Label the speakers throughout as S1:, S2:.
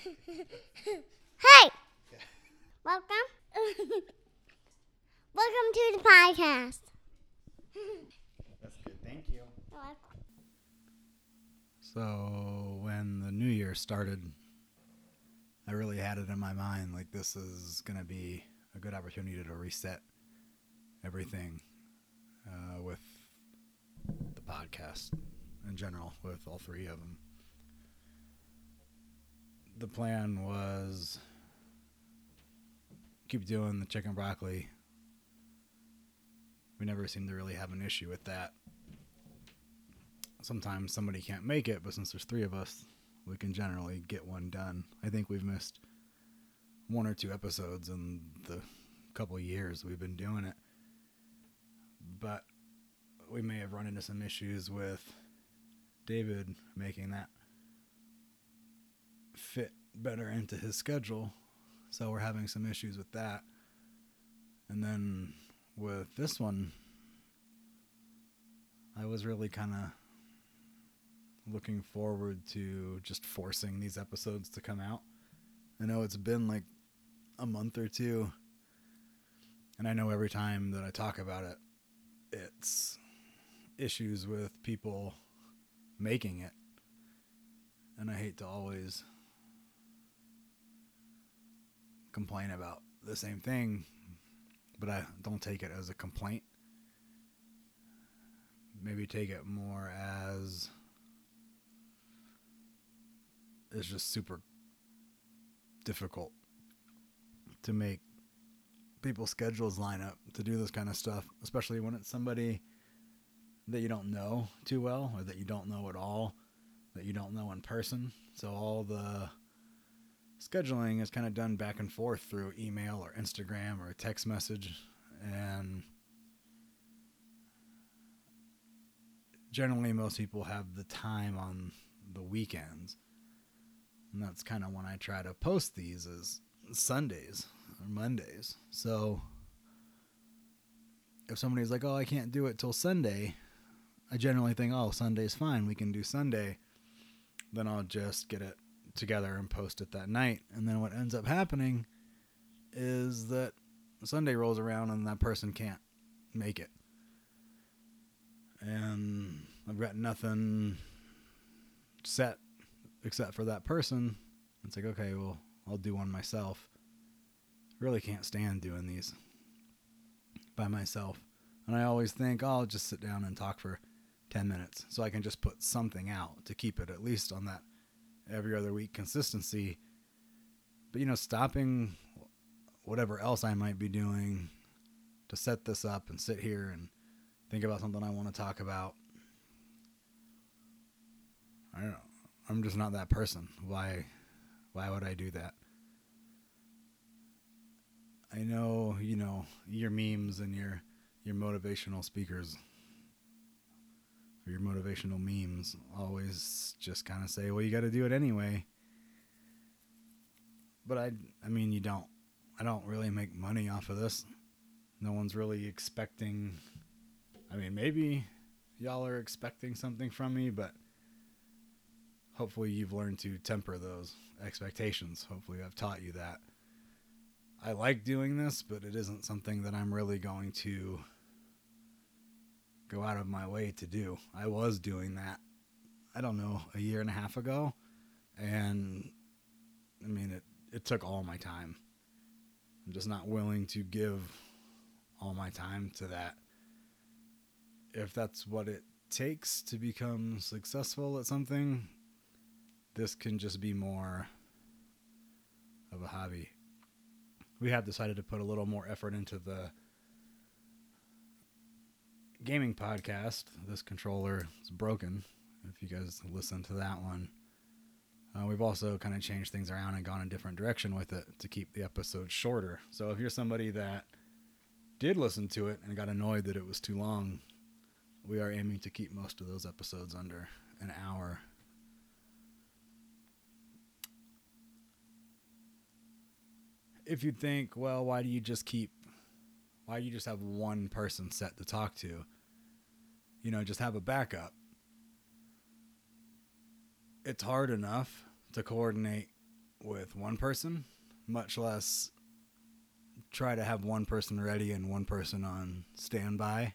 S1: Hey! Welcome. Welcome to the podcast.
S2: That's good. Thank you. So when the new year started, I really had it in my mind like this is going to be a good opportunity to reset everything uh, with the podcast in general, with all three of them. The plan was keep doing the chicken broccoli. We never seem to really have an issue with that sometimes somebody can't make it, but since there's three of us, we can generally get one done. I think we've missed one or two episodes in the couple years we've been doing it. But we may have run into some issues with David making that fit better into his schedule. So we're having some issues with that. And then with this one, I was really kind of looking forward to just forcing these episodes to come out. I know it's been like a month or two, and I know every time that I talk about it, it's issues with people making it. And I hate to always complain about the same thing, but I don't take it as a complaint. Maybe take it more as it's just super difficult to make people's schedules line up to do this kind of stuff, especially when it's somebody that you don't know too well or that you don't know at all, that you don't know in person. So all the scheduling is kind of done back and forth through email or Instagram or a text message and generally most people have the time on the weekends and that's kind of when I try to post these is Sundays or Mondays. So if somebody's like, "Oh, I can't do it till Sunday," I generally think, "Oh, Sunday's fine. We can do Sunday." Then I'll just get it together and post it that night. And then what ends up happening is that Sunday rolls around and that person can't make it. And I've got nothing set except for that person. It's like, okay, well, I'll do one myself. Really can't stand doing these by myself. And I always think, oh, I'll just sit down and talk for 10 minutes so I can just put something out to keep it at least on that every other week consistency. But, you know, stopping whatever else I might be doing to set this up and sit here and think about something I want to talk about. I don't know. I'm just not that person. Why why would I do that? I know, you know, your memes and your your motivational speakers your motivational memes always just kind of say, "Well, you got to do it anyway." But I I mean, you don't. I don't really make money off of this. No one's really expecting I mean, maybe y'all are expecting something from me, but hopefully you've learned to temper those expectations. Hopefully I've taught you that. I like doing this, but it isn't something that I'm really going to go out of my way to do. I was doing that, I don't know, a year and a half ago. And I mean, it, it took all my time. I'm just not willing to give all my time to that. If that's what it takes to become successful at something, this can just be more of a hobby. We have decided to put a little more effort into the gaming podcast. This controller is broken. If you guys listen to that one, uh, we've also kind of changed things around and gone a different direction with it to keep the episodes shorter. So if you're somebody that did listen to it and got annoyed that it was too long, we are aiming to keep most of those episodes under an hour if you think, well, why do you just keep, why you just have one person set to talk to? You know, just have a backup. It's hard enough to coordinate with one person, much less try to have one person ready and one person on standby.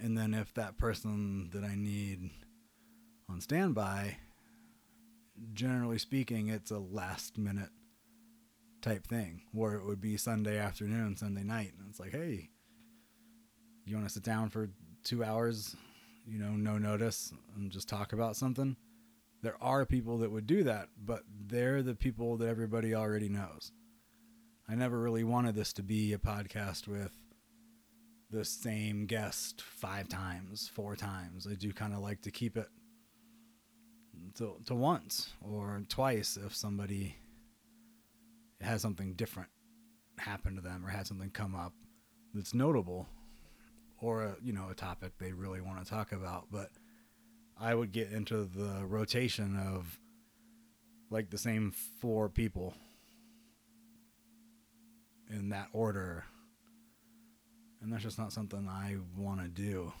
S2: And then if that person that I need on standby, generally speaking, it's a last minute type thing where it would be Sunday afternoon, Sunday night. And it's like, hey, you want to sit down for two hours, you know, no notice and just talk about something? There are people that would do that, but they're the people that everybody already knows. I never really wanted this to be a podcast with the same guest five times, four times. I do kind of like to keep it to, to once or twice if somebody has something different happen to them or had something come up that's notable or a, you know a topic they really want to talk about. But i would get into the rotation of like the same four people in that order. And that's just not something i want to do.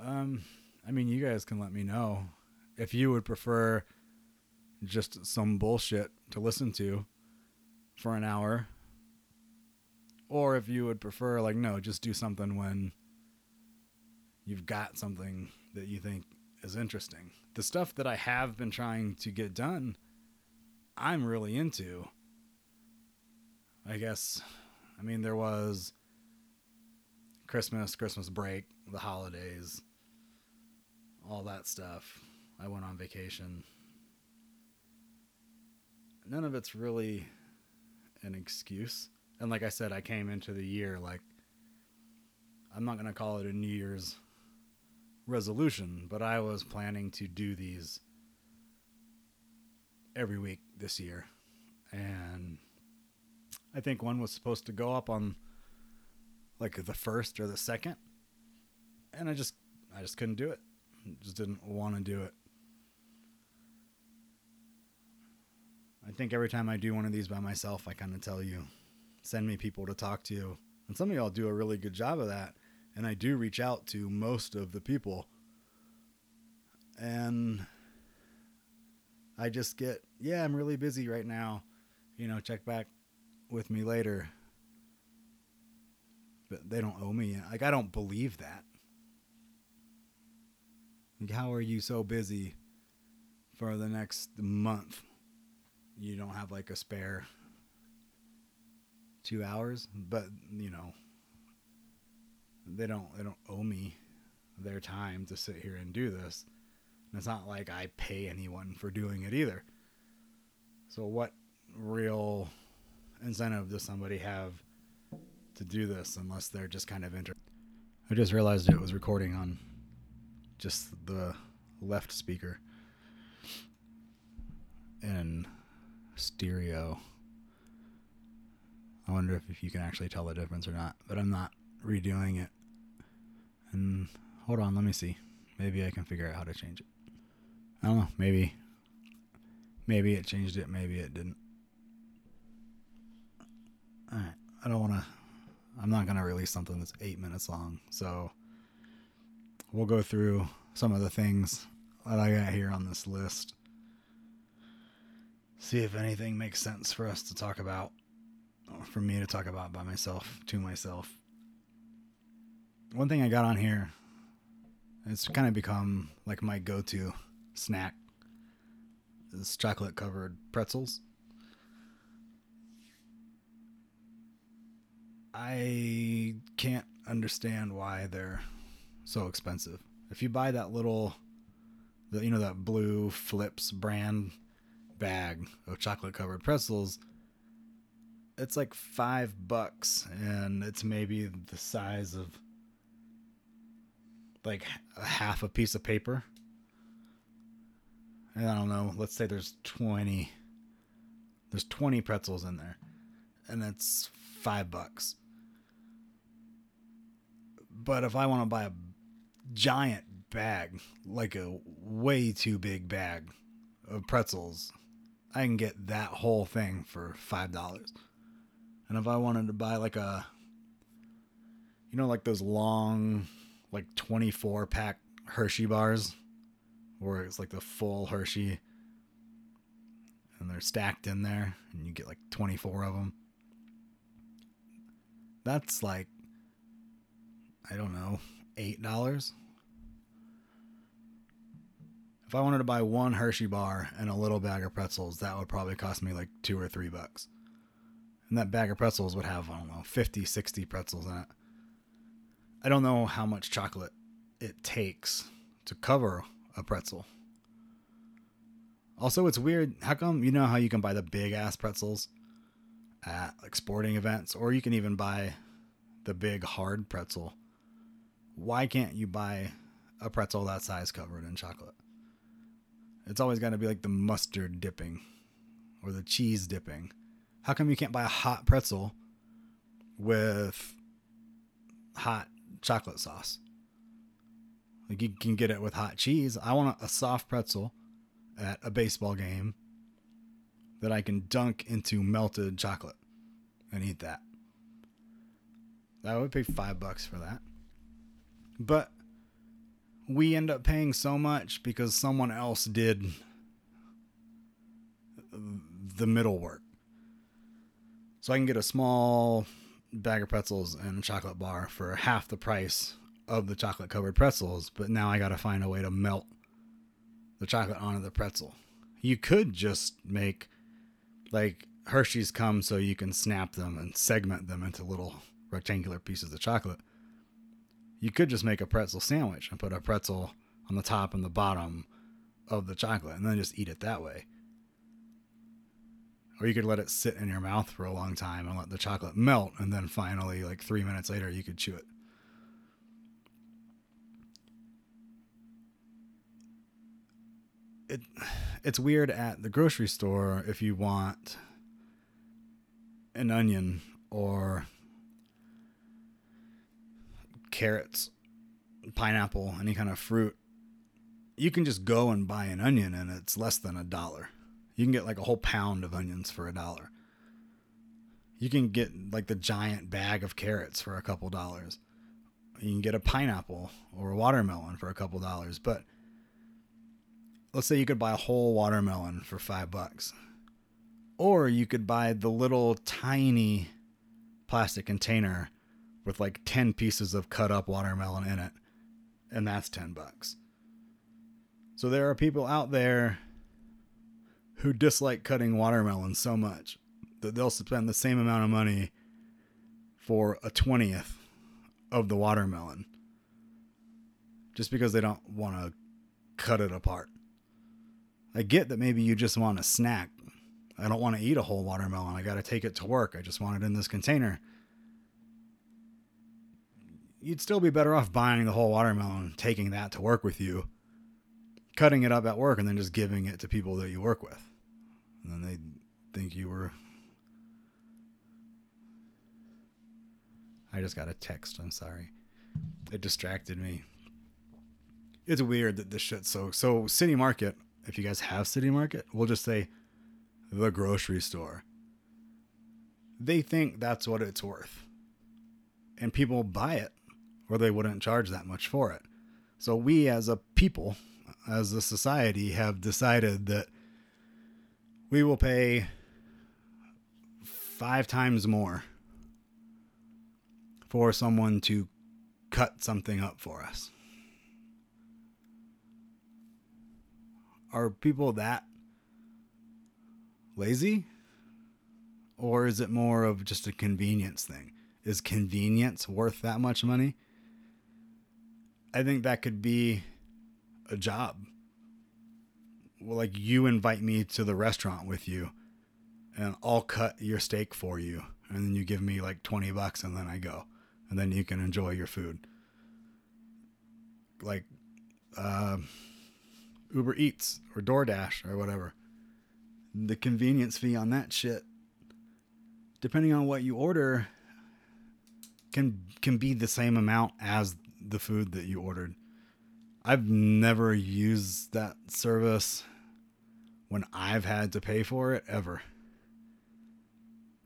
S2: Um i mean you guys can let me know if you would prefer just some bullshit to listen to for an hour. Or if you would prefer like no just do something when you've got something that you think is interesting. The stuff that i have been trying to get done i'm really into. I guess i mean there was christmas christmas break the holidays all that stuff. I went on vacation none of it's really an excuse. And like I said, I came into the year like I'm not going to call it a New Year's resolution, but I was planning to do these every week this year. And I think one was supposed to go up on like the first or the second. And I just I just couldn't do it. Just didn't want to do it. I think every time I do one of these by myself, I kind of tell you, send me people to talk to. And some of y'all do a really good job of that. And I do reach out to most of the people. And I just get, yeah, I'm really busy right now. You know, check back with me later. But they don't owe me. Like, I don't believe that. Like, how are you so busy for the next month? You don't have like a spare two hours but you know they don't they don't owe me their time to sit here and do this. And it's not like i pay anyone for doing it either. So what real incentive does somebody have to do this unless they're just kind of interested i just realized it was recording on just the left speaker. And stereo. I wonder if, if you can actually tell the difference or not, but I'm not redoing it. And hold on, let me see. Maybe I can figure out how to change it. I don't know. Maybe, maybe it changed it. Maybe it didn't. All right. I don't want to. I'm not gonna release something that's eight minutes long. So we'll go through some of the things that I got here on this list see if anything makes sense for us to talk about, or for me to talk about by myself, to myself. One thing I got on here, it's kind of become like my go to snack, is chocolate covered pretzels. I can't understand why they're so expensive. If you buy that little, the, you know, that blue Flipz brand bag of chocolate covered pretzels, it's like five bucks, and it's maybe the size of like a half a piece of paper. And I don't know, let's say there's 20 there's 20 pretzels in there and it's 5 bucks. But if I want to buy a giant bag, like a way too big bag of pretzels, I can get that whole thing for five dollars. And if I wanted to buy like a, you know, like those long, like twenty four pack Hershey bars, where it's like the full Hershey and they're stacked in there and you get like 24 of them. That's like I don't know, $8. If I wanted to buy one Hershey bar and a little bag of pretzels, that would probably cost me like 2 or 3 bucks. And that bag of pretzels would have, I don't know, 50, 60 pretzels in it. I don't know how much chocolate it takes to cover a pretzel. Also, it's weird. How come you know how you can buy the big ass pretzels at like sporting events, or you can even buy the big hard pretzel? Why can't you buy a pretzel that size covered in chocolate? It's always got to be like the mustard dipping or the cheese dipping. How come you can't buy a hot pretzel with hot chocolate sauce? Like you can get it with hot cheese. I want a soft pretzel at a baseball game that I can dunk into melted chocolate and eat that. I would pay five bucks for that. But we end up paying so much because someone else did the middle work. So I can get a small bag of pretzels and a chocolate bar for half the price of the chocolate covered pretzels, but now I got to find a way to melt the chocolate onto the pretzel. You could just make like Hershey's come so you can snap them and segment them into little rectangular pieces of chocolate. You could just make a pretzel sandwich and put a pretzel on the top and the bottom of the chocolate and then just eat it that way. Or you could let it sit in your mouth for a long time and let the chocolate melt and then finally like 3 minutes later you could chew it. it it's weird at the grocery store if you want an onion or carrots, pineapple, any kind of fruit. You can just go and buy an onion and it's less than a dollar. You can get like a whole pound of onions for a dollar. You can get like the giant bag of carrots for a couple dollars. You can get a pineapple or a watermelon for a couple dollars, but let's say you could buy a whole watermelon for five bucks. Or you could buy the little tiny plastic container with like 10 pieces of cut up watermelon in it, and that's 10 bucks. So there are people out there who dislike cutting watermelon so much that they'll spend the same amount of money for a 20th of the watermelon just because they don't want to cut it apart. I get that maybe you just want a snack. I don't want to eat a whole watermelon. I got to take it to work. I just want it in this container. You'd still be better off buying the whole watermelon, taking that to work with you, cutting it up at work, and then just giving it to people that you work with. And then they think you were. I just got a text. I'm sorry. It distracted me. It's weird that this shit's so. So, City Market if you guys have City Market, we'll just say the grocery store. They think that's what it's worth. And people buy it or they wouldn't charge that much for it. So we as a people, as a society, have decided that we will pay five times more for someone to cut something up for us. are people that lazy? Or is it more of just a convenience thing? Is convenience worth that much money? I think that could be a job. Well, like you invite me to the restaurant with you and I'll cut your steak for you and then you give me like 20 bucks and then I go and then you can enjoy your food. Like uh Uber Eats or DoorDash or whatever. The convenience fee on that shit, depending on what you order, can can be the same amount as the food that you ordered. I've never used that service when I've had to pay for it ever.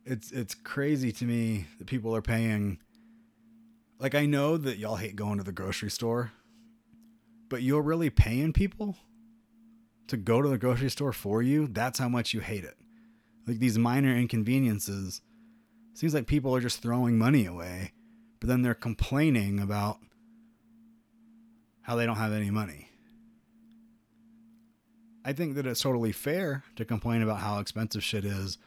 S2: It's it's crazy to me that people are paying like I know that y'all hate going to the grocery store, but you're really paying people to go to the grocery store for you, that's how much you hate it. Like these minor inconveniences, seems like people are just throwing money away, but then they're complaining about how they don't have any money. I think that it's totally fair to complain about how expensive shit is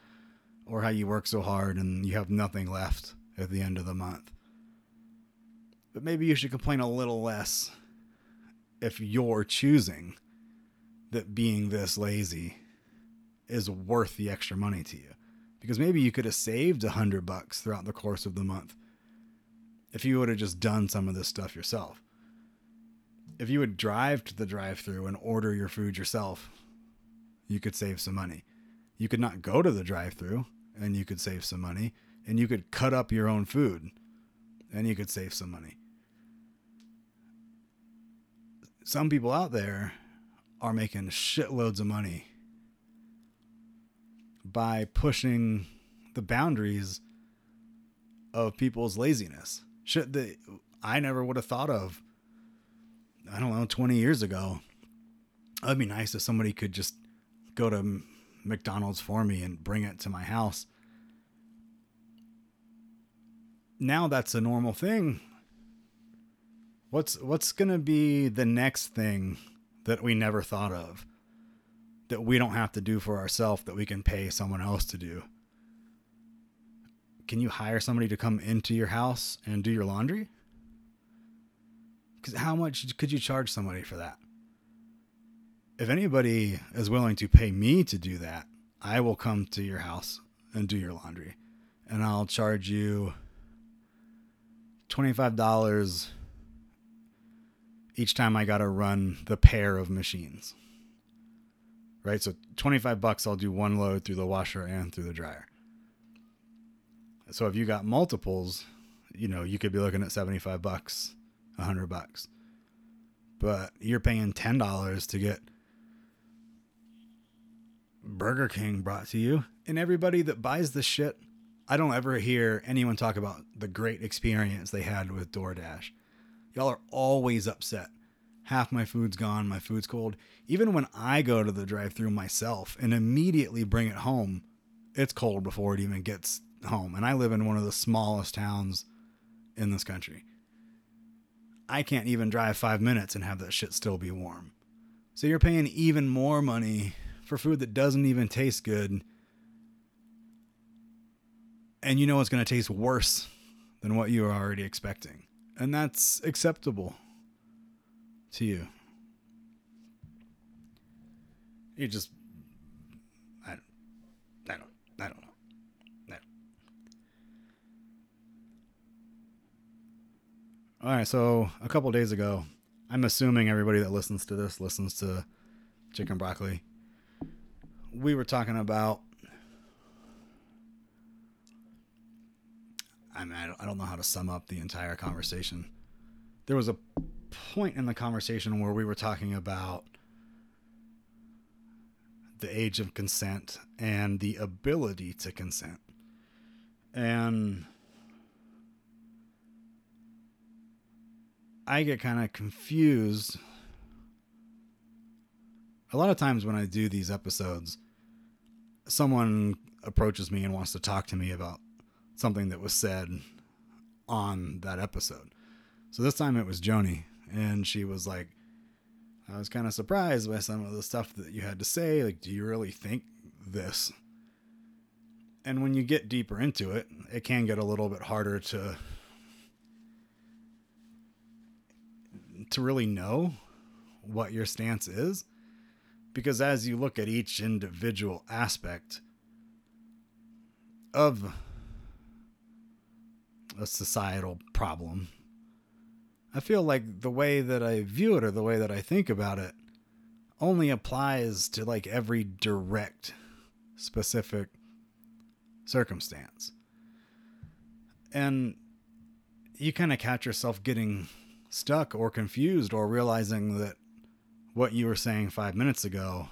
S2: or how you work so hard and you have nothing left at the end of the month. But maybe you should complain a little less if you're choosing that being this lazy is worth the extra money to you. Because maybe you could have saved a hundred bucks throughout the course of the month if you would have just done some of this stuff yourself. If you would drive to the drive through and order your food yourself, you could save some money. You could not go to the drive through and you could save some money. And you could cut up your own food and you could save some money. Some people out there are making shitloads of money by pushing the boundaries of people's laziness. Shit that I never would have thought of, I don't know, 20 years ago. It'd be nice if somebody could just go to McDonald's for me and bring it to my house. Now that's a normal thing. What's what's going to be the next thing that we never thought of? That we don't have to do for ourselves that we can pay someone else to do? Can you hire somebody to come into your house and do your laundry? Cuz how much could you charge somebody for that? if anybody is willing to pay me to do that, I will come to your house and do your laundry. And I'll charge you $25 each time I got to run the pair of machines. Right? So 25 bucks I'll do one load through the washer and through the dryer. So if you got multiples, you know, you could be looking at 75 bucks, 100 bucks. But you're paying $10 to get Burger King brought to you. And everybody that buys the shit, I don't ever hear anyone talk about the great experience they had with DoorDash. Y'all are always upset. Half my food's gone, my food's cold. Even when I go to the drive through myself and immediately bring it home, it's cold before it even gets home. And I live in one of the smallest towns in this country. I can't even drive five minutes and have that shit still be warm. So you're paying even more money for food that doesn't even taste good. And you know it's going to taste worse than what you are already expecting. And that's acceptable to you. You just I don't I don't I don't know. No. All right, so a couple days ago, I'm assuming everybody that listens to this listens to Chicken Broccoli we were talking about. I mean, I don't know how to sum up the entire conversation. There was a point in the conversation where we were talking about the age of consent and the ability to consent. And I get kind of confused a lot of times when I do these episodes, someone approaches me and wants to talk to me about something that was said on that episode. So this time it was Joni, and she was like, I was kind of surprised by some of the stuff that you had to say. Like, do you really think this? And when you get deeper into it, it can get a little bit harder to to really know what your stance is because as you look at each individual aspect of a societal problem, I feel like the way that I view it or the way that I think about it only applies to like every direct, specific circumstance. And you kind of catch yourself getting stuck or confused or realizing that what you were saying five minutes ago,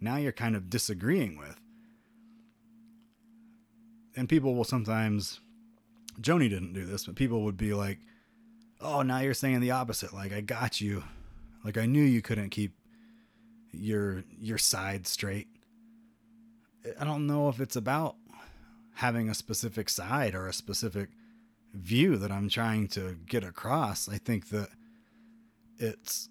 S2: now you're kind of disagreeing with. And people will sometimes, Joni didn't do this, but people would be like, oh, now you're saying the opposite. Like, I got you. Like, I knew you couldn't keep, your your side straight. I don't know if it's about having a specific side or a specific view that I'm trying to get across. I think that it's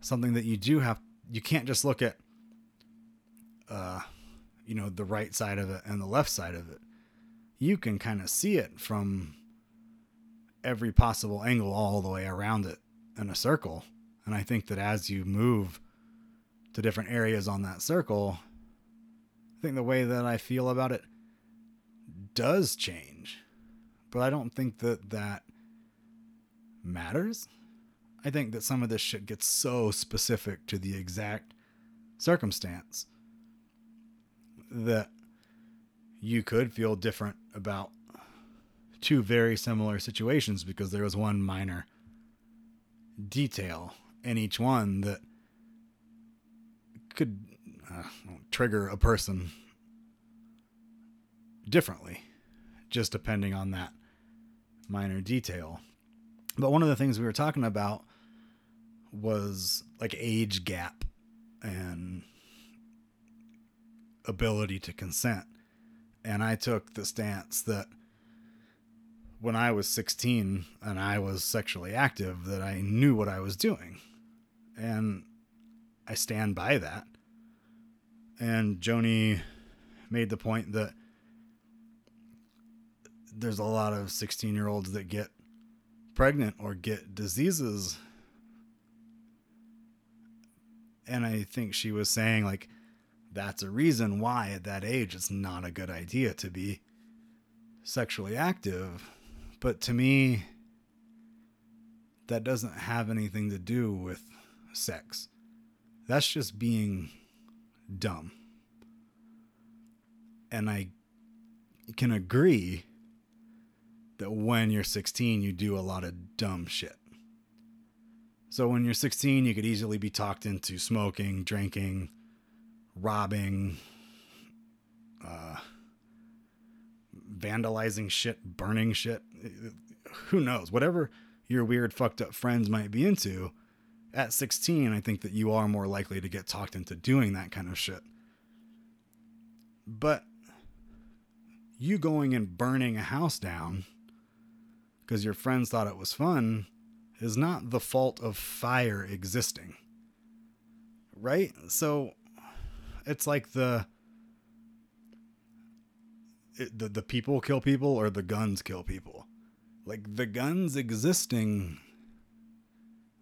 S2: something that you do have you can't just look at uh you know the right side of it and the left side of it you can kind of see it from every possible angle all the way around it in a circle and i think that as you move to different areas on that circle i think the way that i feel about it does change but i don't think that that matters. I think that some of this shit gets so specific to the exact circumstance that you could feel different about two very similar situations because there was one minor detail in each one that could uh, trigger a person differently just depending on that minor detail. But one of the things we were talking about was like age gap and ability to consent. And I took the stance that when I was 16 and I was sexually active that I knew what I was doing. And I stand by that. And Joni made the point that there's a lot of 16 year olds that get pregnant or get diseases and I think she was saying like that's a reason why at that age it's not a good idea to be sexually active. But to me, that doesn't have anything to do with sex. That's just being dumb. And I can agree that when you're 16, you do a lot of dumb shit. So when you're 16, you could easily be talked into smoking, drinking, robbing, uh, vandalizing shit, burning shit. Who knows? Whatever your weird, fucked up friends might be into, at 16, I think that you are more likely to get talked into doing that kind of shit. But you going and burning a house down because your friends thought it was fun is not the fault of fire existing. Right? So it's like the it, the the people kill people or the guns kill people. Like the guns existing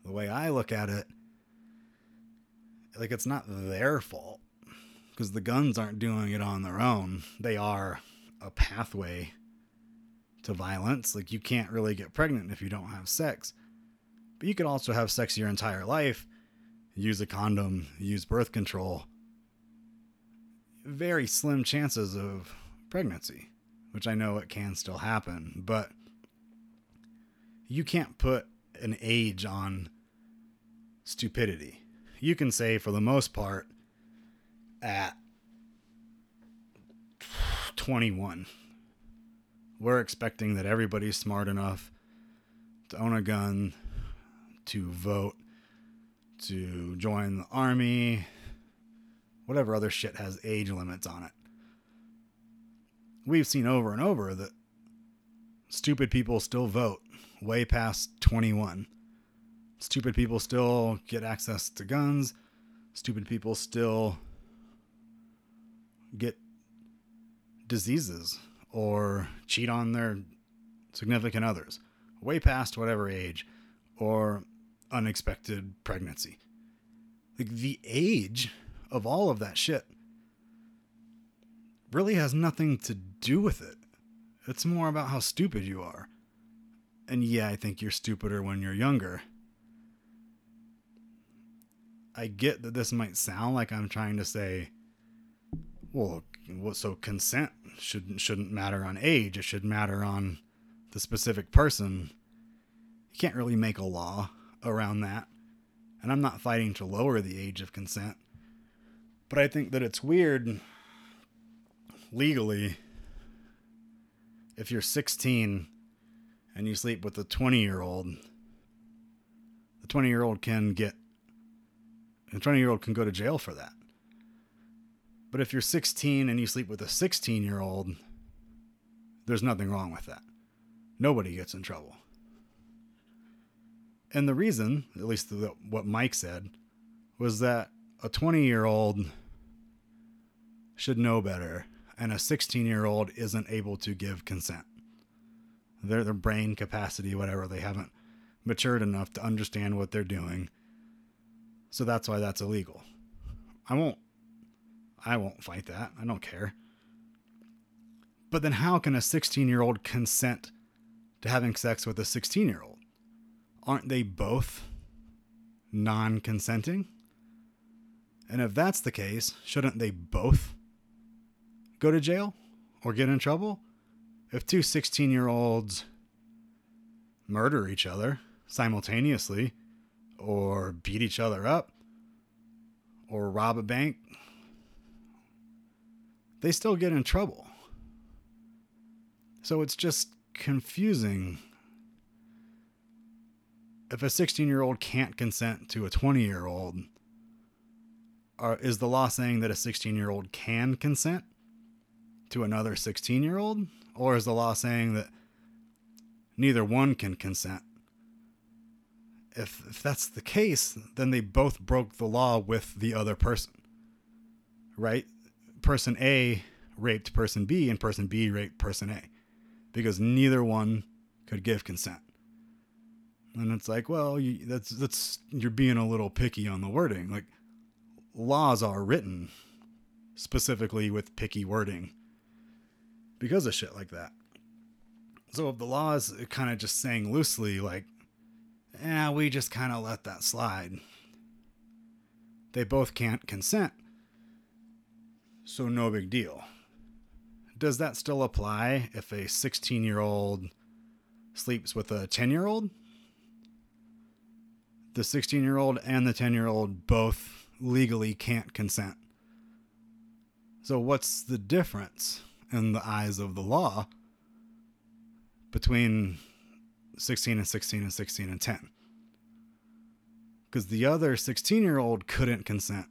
S2: the way I look at it like it's not their fault because the guns aren't doing it on their own. They are a pathway to violence. Like you can't really get pregnant if you don't have sex. But you could also have sex your entire life, use a condom, use birth control. Very slim chances of pregnancy, which I know it can still happen, but you can't put an age on stupidity. You can say, for the most part, at 21, we're expecting that everybody's smart enough to own a gun, to vote, to join the army, whatever other shit has age limits on it. We've seen over and over that stupid people still vote way past 21. Stupid people still get access to guns. Stupid people still get diseases or cheat on their significant others way past whatever age or unexpected pregnancy. Like the age of all of that shit really has nothing to do with it. It's more about how stupid you are. And yeah, I think you're stupider when you're younger. I get that this might sound like I'm trying to say, well, so consent shouldn't shouldn't matter on age. It should matter on the specific person. You can't really make a law around that. And I'm not fighting to lower the age of consent. But I think that it's weird legally if you're 16 and you sleep with a 20 year old, the 20 year old can get the 20 year old can go to jail for that. But if you're 16 and you sleep with a 16 year old, there's nothing wrong with that. Nobody gets in trouble. And the reason, at least what Mike said, was that a 20 year old should know better and a 16 year old isn't able to give consent. Their, their brain capacity, whatever, they haven't matured enough to understand what they're doing. So that's why that's illegal. I won't I won't fight that. I don't care. But then how can a 16-year-old consent to having sex with a 16-year-old? Aren't they both non-consenting? And if that's the case, shouldn't they both go to jail or get in trouble? If two 16 year olds murder each other simultaneously, or beat each other up, or rob a bank, they still get in trouble. So it's just confusing. If a 16 year old can't consent to a 20 year old, uh, is the law saying that a 16 year old can consent to another 16 year old? Or is the law saying that neither one can consent? If, if that's the case, then they both broke the law with the other person, right? Person A raped person B, and person B raped person A because neither one could give consent. And it's like, well, you, that's that's you're being a little picky on the wording. Like laws are written specifically with picky wording because of shit like that. So if the law is kind of just saying loosely, like, yeah, we just kind of let that slide. They both can't consent. So no big deal. Does that still apply if a 16 year old sleeps with a 10 year old? The 16 year old and the 10 year old both legally can't consent. So, what's the difference? in the eyes of the law between 16 and 16 and 16 and 10. Because the other 16 year old couldn't consent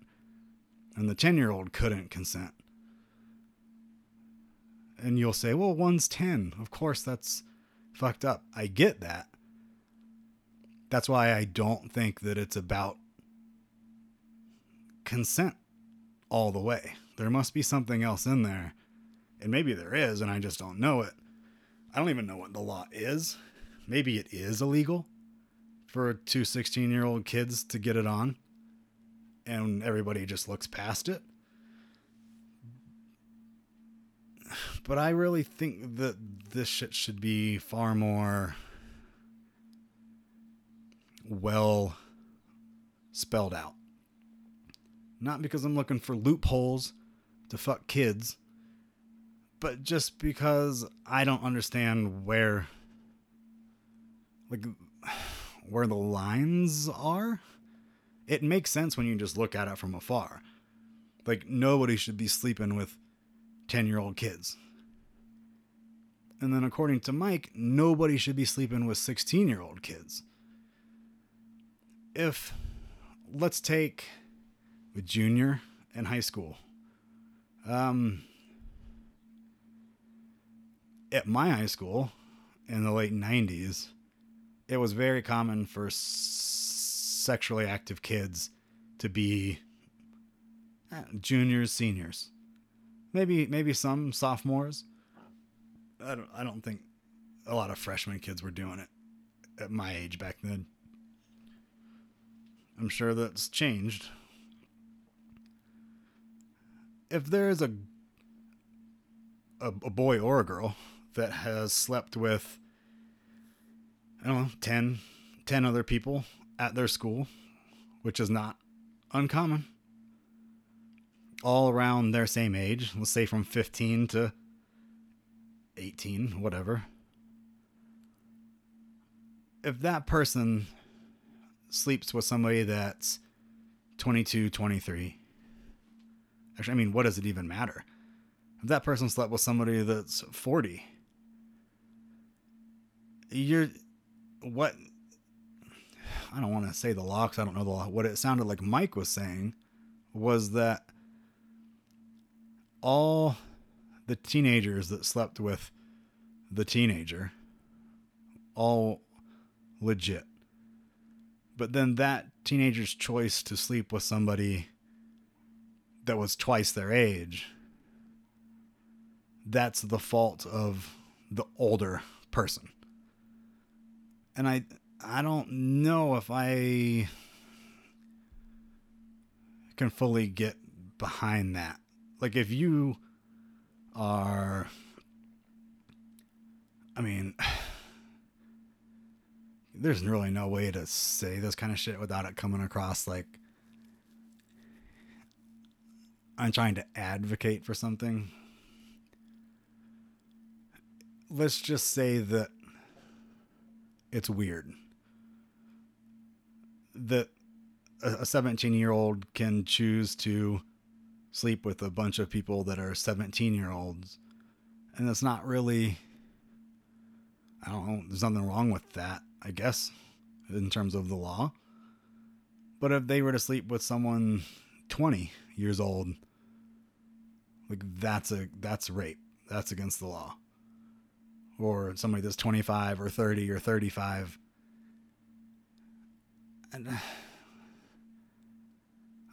S2: and the 10 year old couldn't consent. And you'll say, well, one's 10. Of course, that's fucked up. I get that. That's why I don't think that it's about consent all the way. There must be something else in there and maybe there is, and I just don't know it. I don't even know what the law is. Maybe it is illegal for two 16 year old kids to get it on, and everybody just looks past it. But I really think that this shit should be far more well spelled out. Not because I'm looking for loopholes to fuck kids but just because I don't understand where like where the lines are. It makes sense when you just look at it from afar. Like nobody should be sleeping with 10-year-old kids. And then according to Mike, nobody should be sleeping with 16-year-old kids. If let's take with junior and high school. Um at my high school in the late 90s, it was very common for sexually active kids to be uh, juniors, seniors. Maybe maybe some sophomores. I don't I don't think a lot of freshman kids were doing it at my age back then. I'm sure that's changed. If there is a a, a boy or a girl that has slept with, I don't know, 10, 10 other people at their school, which is not uncommon. All around their same age, let's say from 15 to 18, whatever. If that person sleeps with somebody that's 22, 23, actually, I mean, what does it even matter? If that person slept with somebody that's 40, you're what I don't want to say the because I don't know the law. What it sounded like Mike was saying was that all the teenagers that slept with the teenager, all legit. But then that teenager's choice to sleep with somebody that was twice their age, that's the fault of the older person. And I I don't know if I can fully get behind that. Like if you are I mean there's really no way to say this kind of shit without it coming across like I'm trying to advocate for something. Let's just say that it's weird that a 17 year old can choose to sleep with a bunch of people that are 17 year olds. And that's not really, I don't know, there's nothing wrong with that, I guess, in terms of the law. But if they were to sleep with someone 20 years old, like that's a that's rape. That's against the law. Or somebody that's 25 or 30 or 35 and Uh,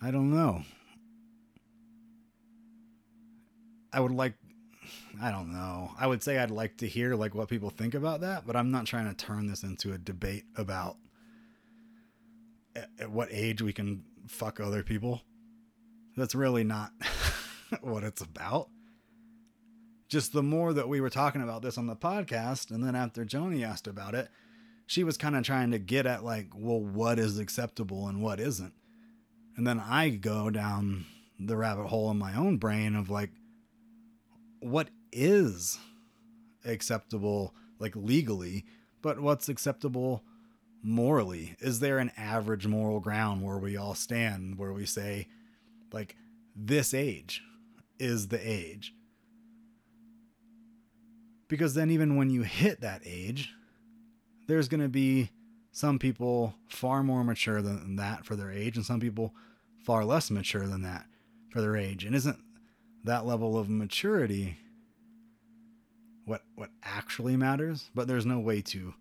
S2: I don't know. I would like I don't know. I would say I'd like to hear like what people think about that, but I'm not trying to turn this into a debate about at, at what age we can fuck other people. That's really not what it's about. Just the more that we were talking about this on the podcast, and then after Joni asked about it, she was kind of trying to get at like, well, what is acceptable and what isn't. And then I go down the rabbit hole in my own brain of like, what is acceptable, like legally, but what's acceptable morally? Is there an average moral ground where we all stand, where we say, like, this age is the age? Because then, even when you hit that age, there's going to be some people far more mature than that for their age, and some people far less mature than that for their age. And isn't that level of maturity what what actually matters? But there's no way to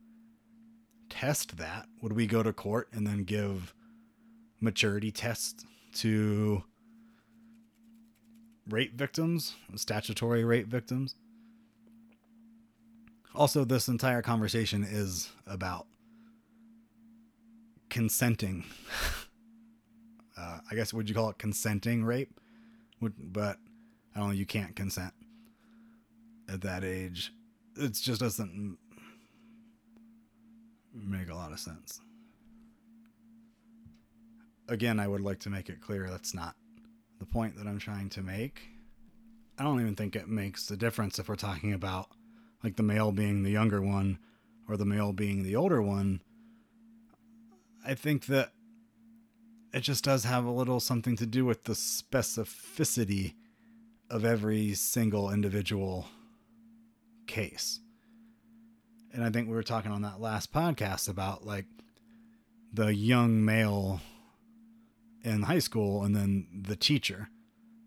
S2: test that. Would we go to court and then give maturity tests to rape victims, statutory rape victims? Also, this entire conversation is about consenting. Uh, I guess would you call it consenting rape? Would, but I don't know. You can't consent at that age. It just doesn't make a lot of sense. Again, I would like to make it clear that's not the point that I'm trying to make. I don't even think it makes a difference if we're talking about like the male being the younger one or the male being the older one, I think that it just does have a little something to do with the specificity of every single individual case. And I think we were talking on that last podcast about like the young male in high school and then the teacher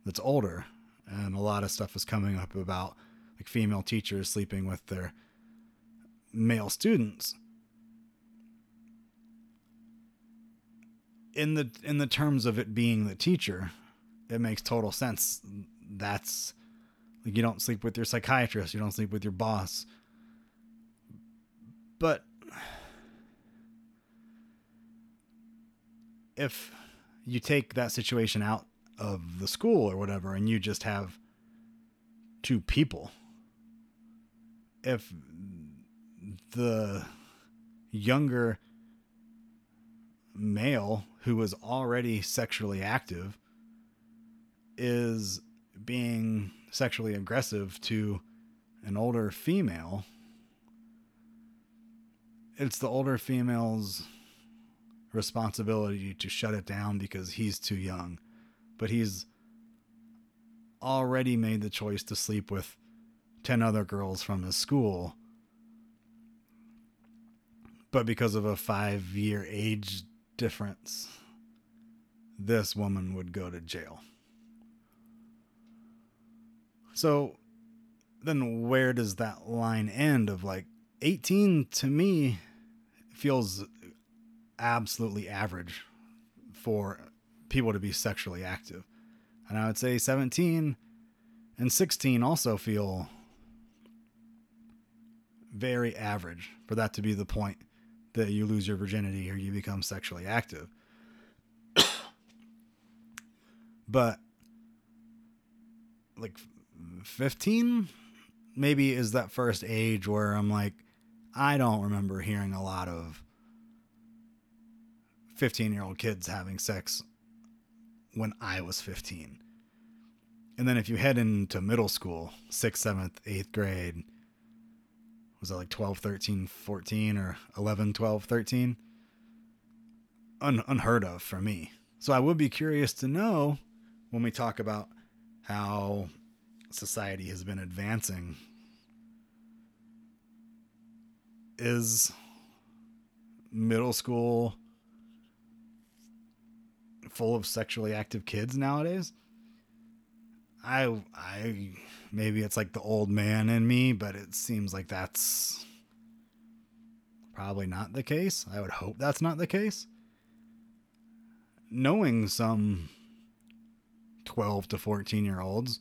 S2: that's older. And a lot of stuff is coming up about like female teachers sleeping with their male students. In the in the terms of it being the teacher it makes total sense. That's like you don't sleep with your psychiatrist you don't sleep with your boss. But if you take that situation out of the school or whatever and you just have two people if the younger male who was already sexually active is being sexually aggressive to an older female, it's the older female's responsibility to shut it down because he's too young. But he's already made the choice to sleep with 10 other girls from his school But because of a five year age difference, this woman would go to jail. So then where does that line end of like 18 to me feels absolutely average for people to be sexually active. And I would say 17 and 16 also feel very average for that to be the point that you lose your virginity or you become sexually active. but like 15 maybe is that first age where I'm like I don't remember hearing a lot of 15 year old kids having sex when I was 15. And then if you head into middle school, sixth, seventh, eighth grade, was it like 12, 13, 14, or 11, 12, 13? Un- unheard of for me. So I would be curious to know when we talk about how society has been advancing is middle school full of sexually active kids nowadays. I I maybe it's like the old man in me, but it seems like that's probably not the case. I would hope that's not the case. Knowing some 12 to 14 year olds,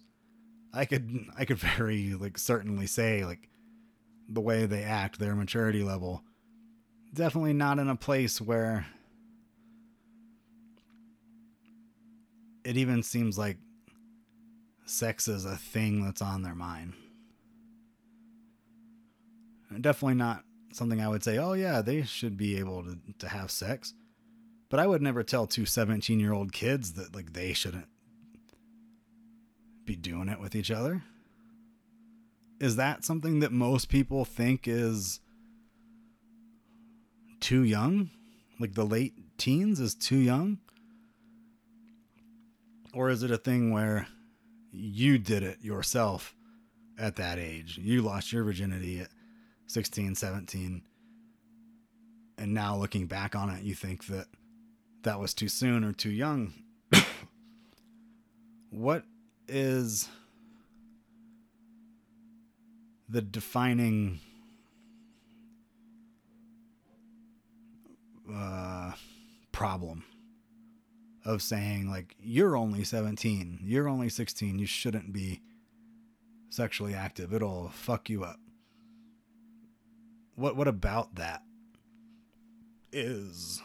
S2: I could I could very like certainly say like the way they act, their maturity level, definitely not in a place where it even seems like sex is a thing that's on their mind. Definitely not something I would say, oh, yeah, they should be able to, to have sex. But I would never tell two 17 year old kids that, like, they shouldn't be doing it with each other. Is that something that most people think is too young? Like, the late teens is too young? Or is it a thing where you did it yourself at that age? You lost your virginity at 16, 17. And now looking back on it, you think that that was too soon or too young. what is the defining uh, problem of saying like you're only 17 you're only 16 you shouldn't be sexually active. It'll fuck you up. What what about that is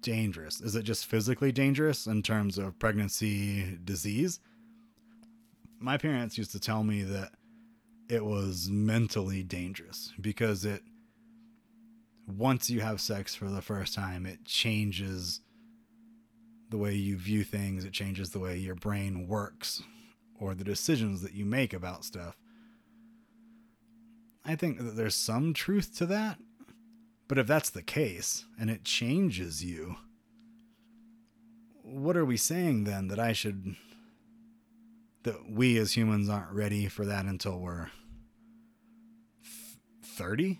S2: dangerous? Is it just physically dangerous in terms of pregnancy disease? My parents used to tell me that it was mentally dangerous because it once you have sex for the first time, it changes the way you view things, it changes the way your brain works or the decisions that you make about stuff. I think that there's some truth to that. But if that's the case and it changes you, what are we saying then that I should that we as humans aren't ready for that until we're 30?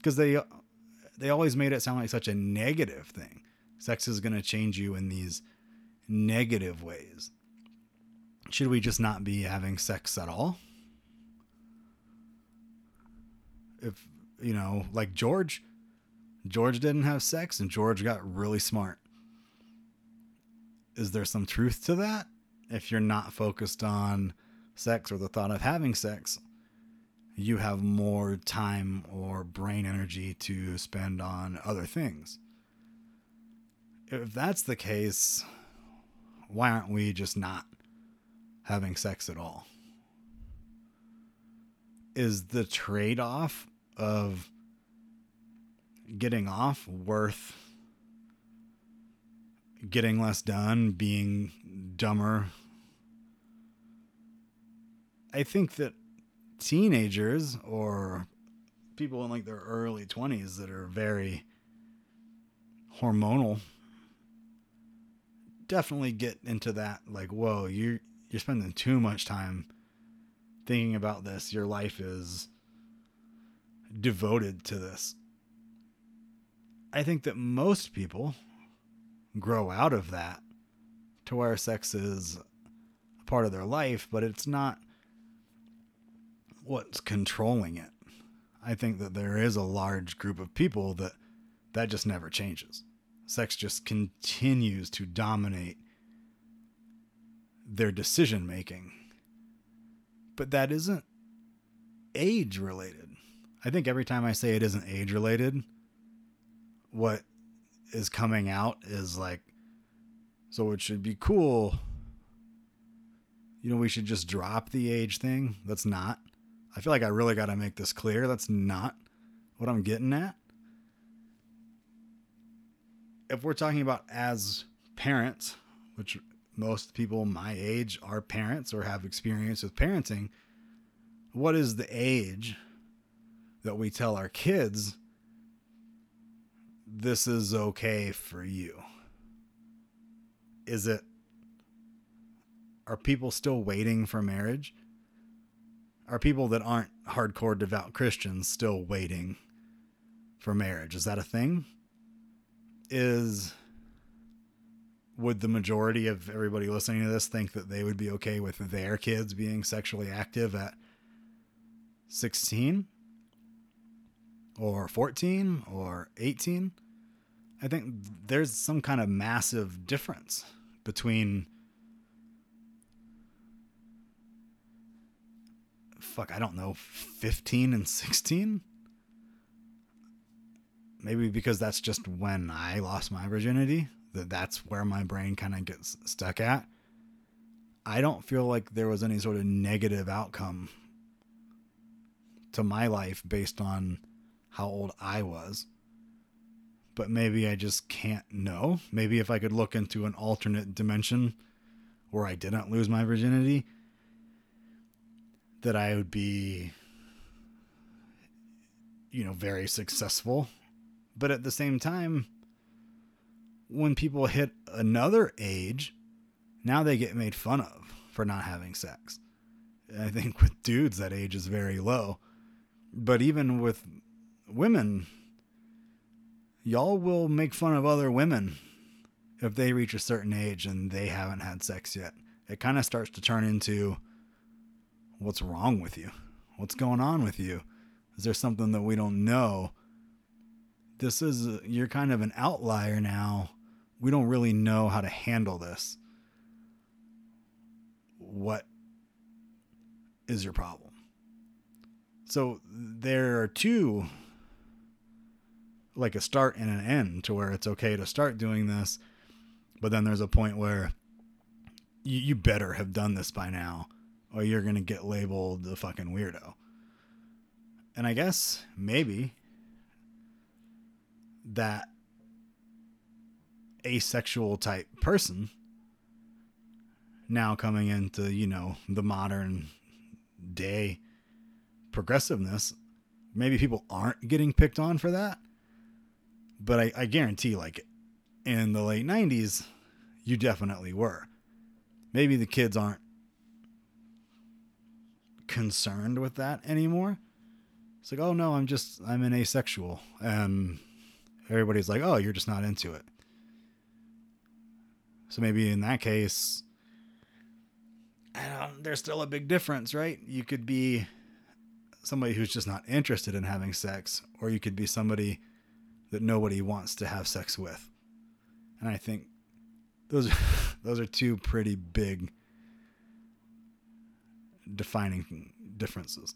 S2: Because they uh, they always made it sound like such a negative thing. Sex is going to change you in these negative ways. Should we just not be having sex at all? If, you know, like George, George didn't have sex and George got really smart. Is there some truth to that? If you're not focused on sex or the thought of having sex, you have more time or brain energy to spend on other things. If that's the case, why aren't we just not having sex at all? Is the trade off of getting off worth getting less done, being dumber? I think that teenagers or people in like their early 20s that are very hormonal definitely get into that like whoa you're you're spending too much time thinking about this your life is devoted to this. I think that most people grow out of that to where sex is a part of their life, but it's not what's controlling it. I think that there is a large group of people that that just never changes. Sex just continues to dominate their decision making. But that isn't age related. I think every time I say it isn't age related, what is coming out is like, so it should be cool. You know, we should just drop the age thing. That's not. I feel like I really got to make this clear. That's not what I'm getting at. If we're talking about as parents, which most people my age are parents or have experience with parenting, what is the age that we tell our kids this is okay for you? Is it are people still waiting for marriage? Are people that aren't hardcore devout Christians still waiting for marriage? Is that a thing? Is would the majority of everybody listening to this think that they would be okay with their kids being sexually active at 16 or 14 or 18? I think there's some kind of massive difference between fuck, I don't know, 15 and 16? Maybe because that's just when I lost my virginity, that that's where my brain kind of gets stuck at. I don't feel like there was any sort of negative outcome to my life based on how old I was. But maybe I just can't know. Maybe if I could look into an alternate dimension where I didn't lose my virginity, that I would be, you know, very successful. But at the same time, when people hit another age, now they get made fun of for not having sex. I think with dudes, that age is very low. But even with women, y'all will make fun of other women if they reach a certain age and they haven't had sex yet. It kind of starts to turn into what's wrong with you? What's going on with you? Is there something that we don't know? This is, you're kind of an outlier now. We don't really know how to handle this. What is your problem? So there are two, like a start and an end to where it's okay to start doing this, but then there's a point where you, you better have done this by now or you're going to get labeled the fucking weirdo. And I guess maybe that asexual type person now coming into, you know, the modern day progressiveness, maybe people aren't getting picked on for that. But I, I guarantee, like, in the late 90s, you definitely were. Maybe the kids aren't concerned with that anymore. It's like, oh no, I'm just I'm an asexual, and everybody's like, oh, you're just not into it. So maybe in that case, there's still a big difference, right? You could be somebody who's just not interested in having sex, or you could be somebody that nobody wants to have sex with. And I think those those are two pretty big defining differences.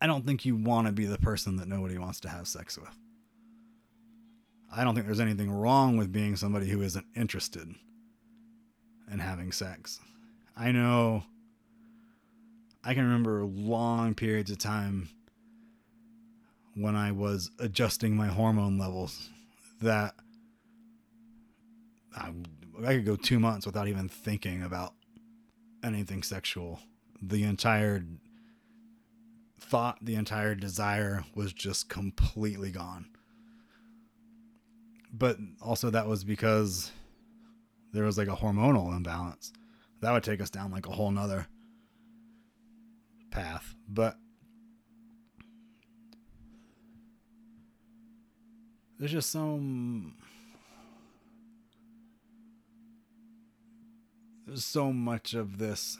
S2: I don't think you want to be the person that nobody wants to have sex with. I don't think there's anything wrong with being somebody who isn't interested in having sex. I know I can remember long periods of time when I was adjusting my hormone levels that I, I could go two months without even thinking about anything sexual. The entire thought, the entire desire was just completely gone. But also, that was because there was like a hormonal imbalance. That would take us down like a whole nother path. But there's just some there's so much of this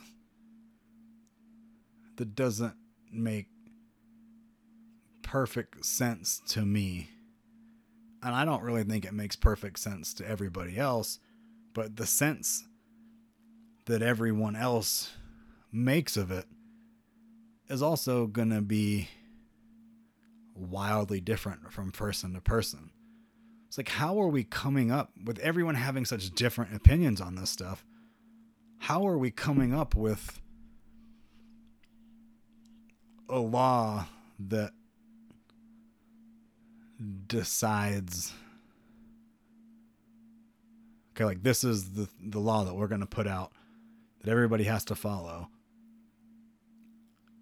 S2: that doesn't make perfect sense to me. And I don't really think it makes perfect sense to everybody else, but the sense that everyone else makes of it is also going to be wildly different from person to person. It's like, how are we coming up with everyone having such different opinions on this stuff? How are we coming up with a law that decides okay like this is the the law that we're going to put out that everybody has to follow?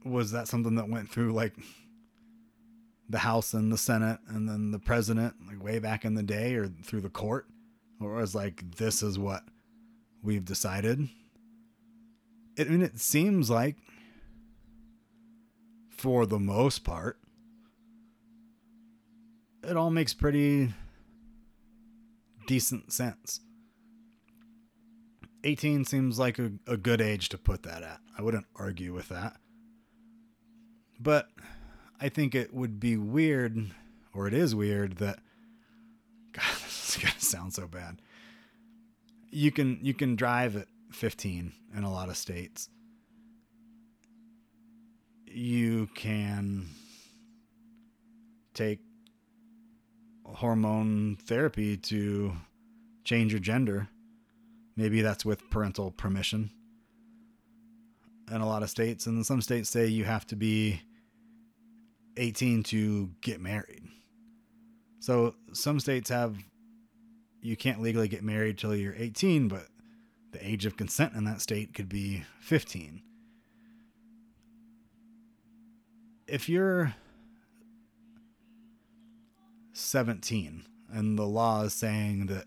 S2: Was that something that went through like the house and the senate and then the president like way back in the day or through the court? Or was like this is what we've decided I mean it seems like for the most part it all makes pretty decent sense. 18 seems like a, a good age to put that at. I wouldn't argue with that. But I think it would be weird, or it is weird, that God, this is gonna sound so bad. You can you can drive at 15 in a lot of states. You can take hormone therapy to change your gender. Maybe that's with parental permission. In a lot of states, and some states say you have to be 18 to get married. So some states have you can't legally get married till you're 18, but the age of consent in that state could be 15. If you're 17 and the law is saying that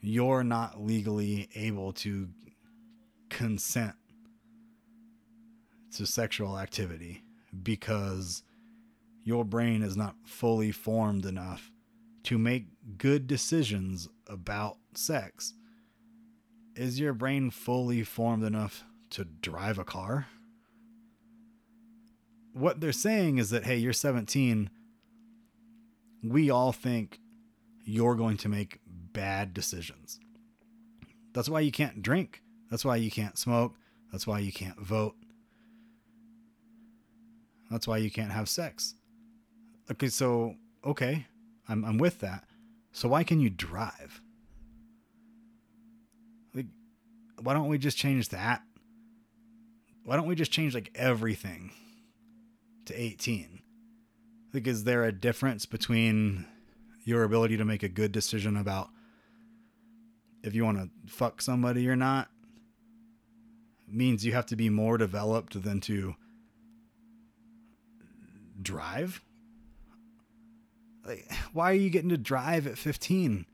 S2: you're not legally able to consent to sexual activity because your brain is not fully formed enough to make good decisions about sex. Is your brain fully formed enough to drive a car? What they're saying is that, hey, you're 17 we all think you're going to make bad decisions. That's why you can't drink. That's why you can't smoke. That's why you can't vote. That's why you can't have sex. Okay, so, okay, I'm, I'm with that. So why can you drive? Why don't we just change that? Why don't we just change like everything to 18? Like, is there a difference between your ability to make a good decision about if you want to fuck somebody or not? Means you have to be more developed than to drive? Like, why are you getting to drive at 15?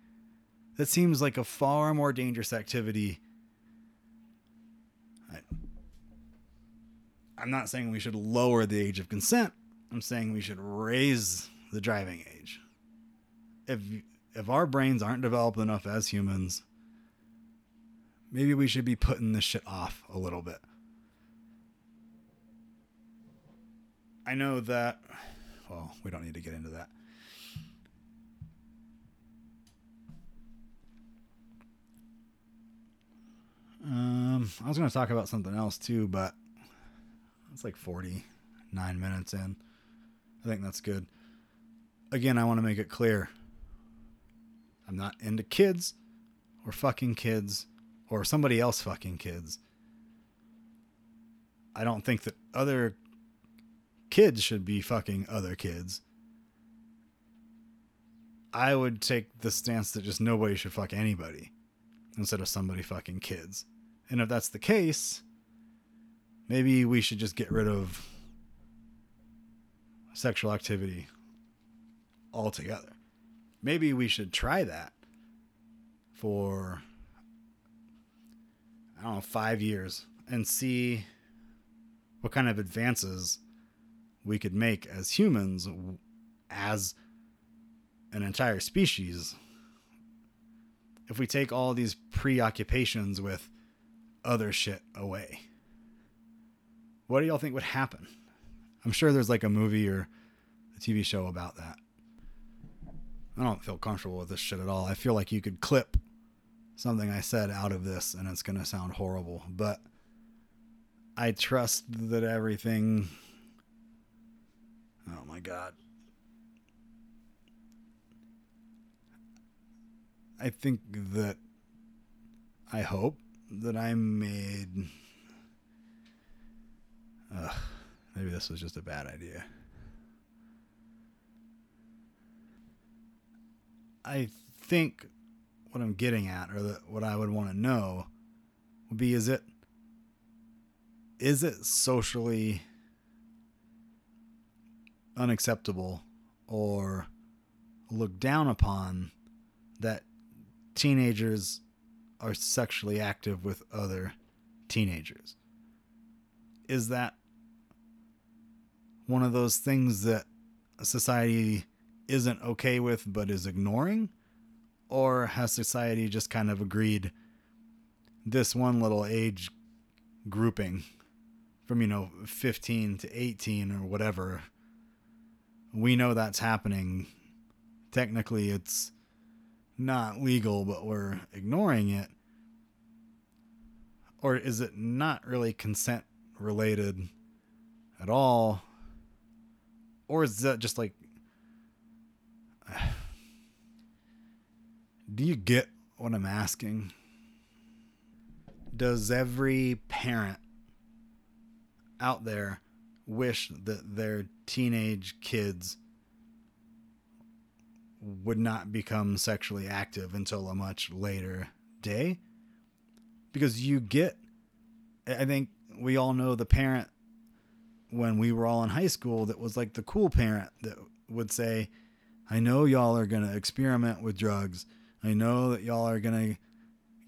S2: That seems like a far more dangerous activity. I'm not saying we should lower the age of consent. I'm saying we should raise the driving age. If if our brains aren't developed enough as humans, maybe we should be putting this shit off a little bit. I know that well, we don't need to get into that. Um, I was going to talk about something else too, but it's like 49 minutes in. I think that's good. Again, I want to make it clear I'm not into kids or fucking kids or somebody else fucking kids. I don't think that other kids should be fucking other kids. I would take the stance that just nobody should fuck anybody instead of somebody fucking kids. And if that's the case, maybe we should just get rid of sexual activity altogether. Maybe we should try that for, I don't know, five years and see what kind of advances we could make as humans as an entire species if we take all these preoccupations with other shit away? What do y'all think would happen? I'm sure there's like a movie or a TV show about that. I don't feel comfortable with this shit at all. I feel like you could clip something I said out of this and it's going to sound horrible, but I trust that everything. Oh my god. I think that. I hope that I made. Ugh, maybe this was just a bad idea. I think what I'm getting at, or that what I would want to know, would be: is it is it socially unacceptable or looked down upon that teenagers are sexually active with other teenagers? Is that one of those things that society isn't okay with but is ignoring? Or has society just kind of agreed this one little age grouping from, you know, 15 to 18 or whatever, we know that's happening. Technically, it's not legal, but we're ignoring it. Or is it not really consent related at all? Or is that just like Do you get what I'm asking? Does every parent out there wish that their teenage kids would not become sexually active until a much later day? Because you get, I think we all know the parent when we were all in high school that was like the cool parent that would say, I know y'all are going to experiment with drugs I know that y'all are going to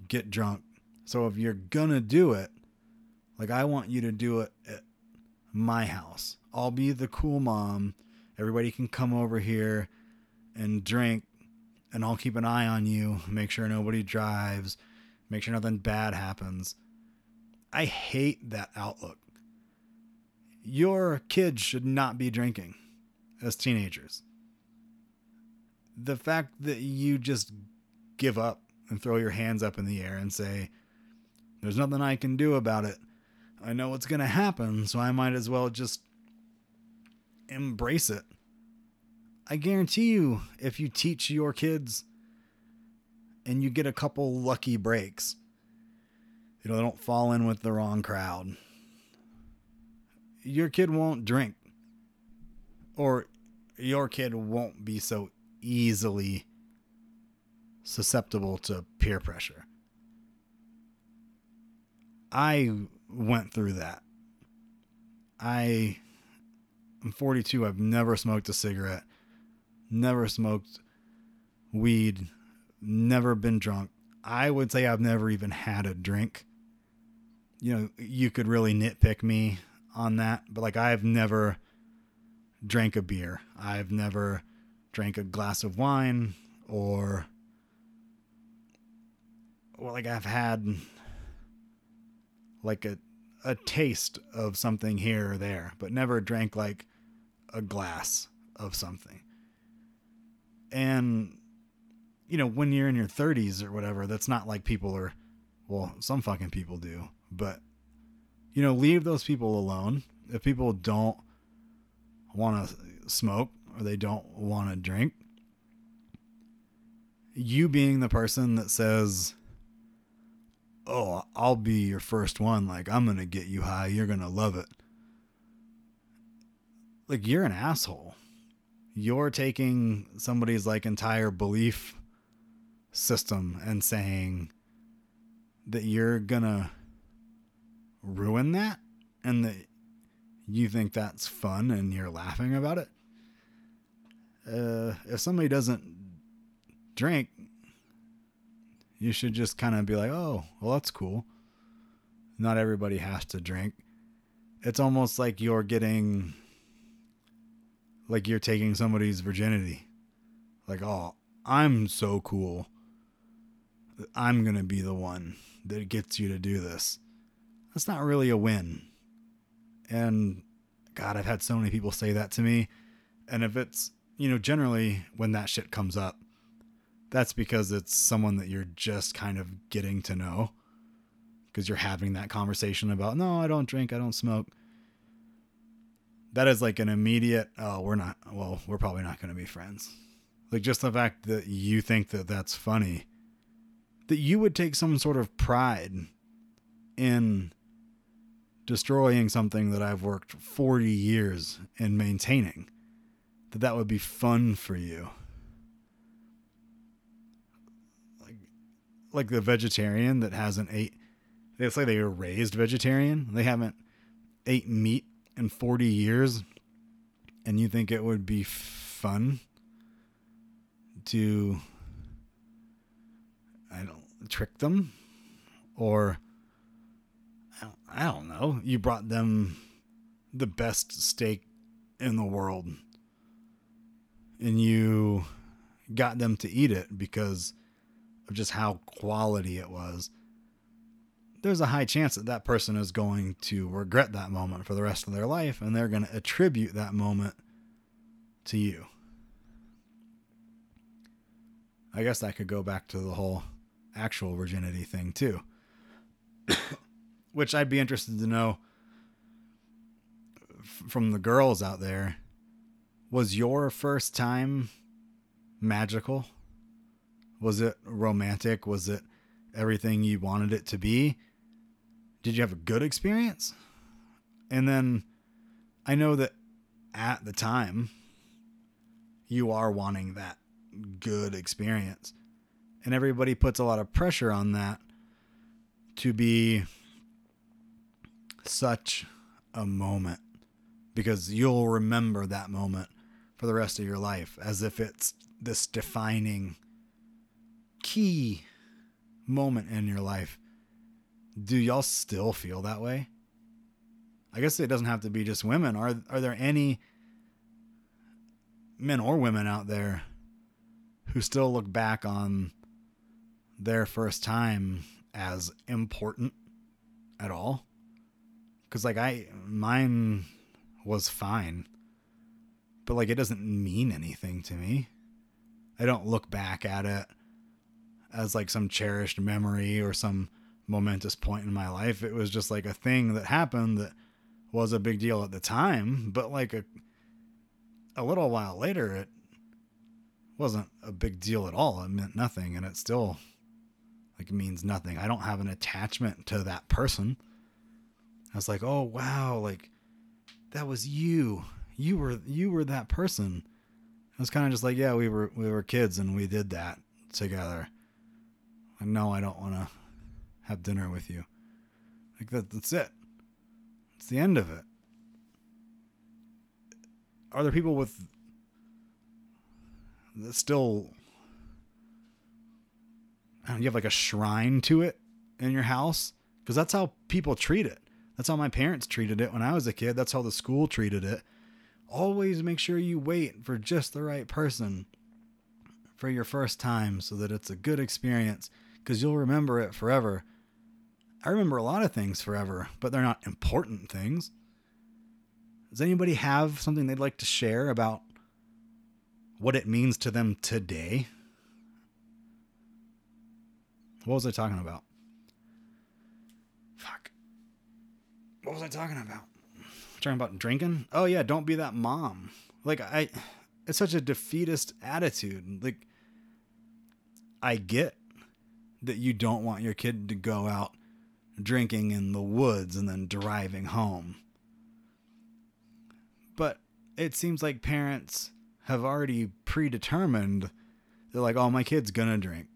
S2: get drunk. So if you're going to do it, like I want you to do it at my house. I'll be the cool mom. Everybody can come over here and drink, and I'll keep an eye on you, make sure nobody drives, make sure nothing bad happens. I hate that outlook. Your kids should not be drinking as teenagers. The fact that you just give up and throw your hands up in the air and say, There's nothing I can do about it. I know what's going to happen, so I might as well just embrace it. I guarantee you, if you teach your kids and you get a couple lucky breaks, you know, they don't fall in with the wrong crowd, your kid won't drink. Or your kid won't be so easily susceptible to peer pressure. I went through that. I I'm 42. I've never smoked a cigarette, never smoked weed, never been drunk. I would say I've never even had a drink. You know, you could really nitpick me on that, but like I've never drank a beer. I've never drank a glass of wine or well, like I've had like a a taste of something here or there, but never drank like a glass of something. And you know, when you're in your 30s or whatever, that's not like people are well, some fucking people do, but you know, leave those people alone. If people don't want to smoke or they don't want to drink, you being the person that says, oh, I'll be your first one. Like, I'm going to get you high. You're going to love it. Like, you're an asshole. You're taking somebody's like entire belief system and saying that you're going to ruin that and that you think that's fun and you're laughing about it. Uh, if somebody doesn't drink, you should just kind of be like, oh, well, that's cool. Not everybody has to drink. It's almost like you're getting, like you're taking somebody's virginity. Like, oh, I'm so cool. I'm going to be the one that gets you to do this. That's not really a win. And God, I've had so many people say that to me. And if it's, you know, generally when that shit comes up, that's because it's someone that you're just kind of getting to know because you're having that conversation about, no, I don't drink, I don't smoke. That is like an immediate, oh, we're not, well, we're probably not going to be friends. Like just the fact that you think that that's funny, that you would take some sort of pride in destroying something that I've worked 40 years in maintaining, that that would be fun for you. Like, like the vegetarian that hasn't ate, it's like they were raised vegetarian. They haven't ate meat in 40 years, and you think it would be fun to, I don't, trick them or I don't, know. You brought them the best steak in the world and you got them to eat it because of just how quality it was. There's a high chance that that person is going to regret that moment for the rest of their life and they're going to attribute that moment to you. I guess that could go back to the whole actual virginity thing too. Which I'd be interested to know from the girls out there. Was your first time magical? Was it romantic? Was it everything you wanted it to be? Did you have a good experience? And then I know that at the time you are wanting that good experience. And everybody puts a lot of pressure on that to be such a moment because you'll remember that moment for the rest of your life as if it's this defining key moment in your life. Do y'all still feel that way? I guess it doesn't have to be just women. Are are there any men or women out there who still look back on their first time as important at all? Cuz like I mine was fine. But like it doesn't mean anything to me. I don't look back at it as like some cherished memory or some momentous point in my life. It was just like a thing that happened that was a big deal at the time, but like a a little while later it wasn't a big deal at all. It meant nothing and it still like means nothing. I don't have an attachment to that person. I was like, "Oh, wow, like that was you. You were you were that person." It was kind of just like, "Yeah, we were we were kids and we did that together." Like, no, I don't want to have dinner with you. Like that that's it. It's the end of it. Are there people with that still I don't you have like a shrine to it in your house? Because that's how people treat it. That's how my parents treated it when I was a kid. That's how the school treated it. Always make sure you wait for just the right person for your first time so that it's a good experience because you'll remember it forever. I remember a lot of things forever, but they're not important things. Does anybody have something they'd like to share about what it means to them today? What was I talking about? Fuck. What was I talking about? Talking about drinking? Oh yeah, don't be that mom. Like I it's such a defeatist attitude. Like I get that you don't want your kid to go out drinking in the woods and then driving home. But it seems like parents have already predetermined they're like, "Oh, my kid's to drink.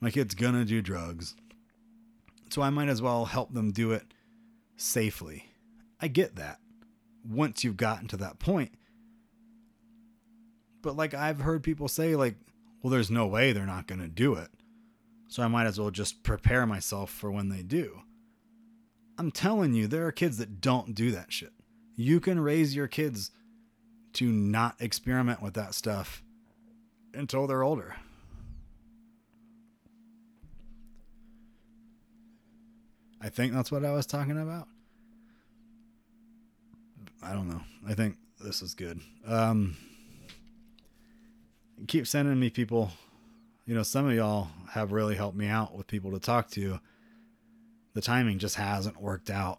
S2: My kid's to do drugs." So I might as well help them do it safely. I get that. Once you've gotten to that point. But like I've heard people say like, "Well, there's no way they're not going to do it." So I might as well just prepare myself for when they do. I'm telling you, there are kids that don't do that shit. You can raise your kids to not experiment with that stuff until they're older. I think that's what I was talking about. I don't know. I think this is good. Um, keep sending me people. You know, some of y'all have really helped me out with people to talk to. The timing just hasn't worked out.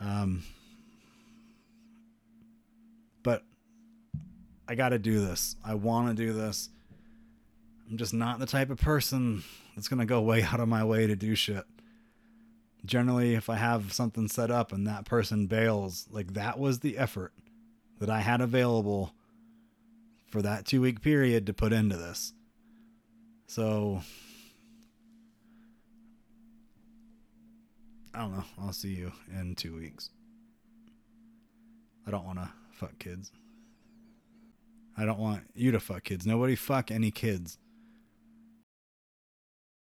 S2: Um, but I got to do this. I want to do this. I'm just not the type of person that's going to go way out of my way to do shit. Generally, if I have something set up and that person bails, like that was the effort that I had available for that two week period to put into this. So, I don't know. I'll see you in two weeks. I don't want to fuck kids. I don't want you to fuck kids. Nobody fuck any kids.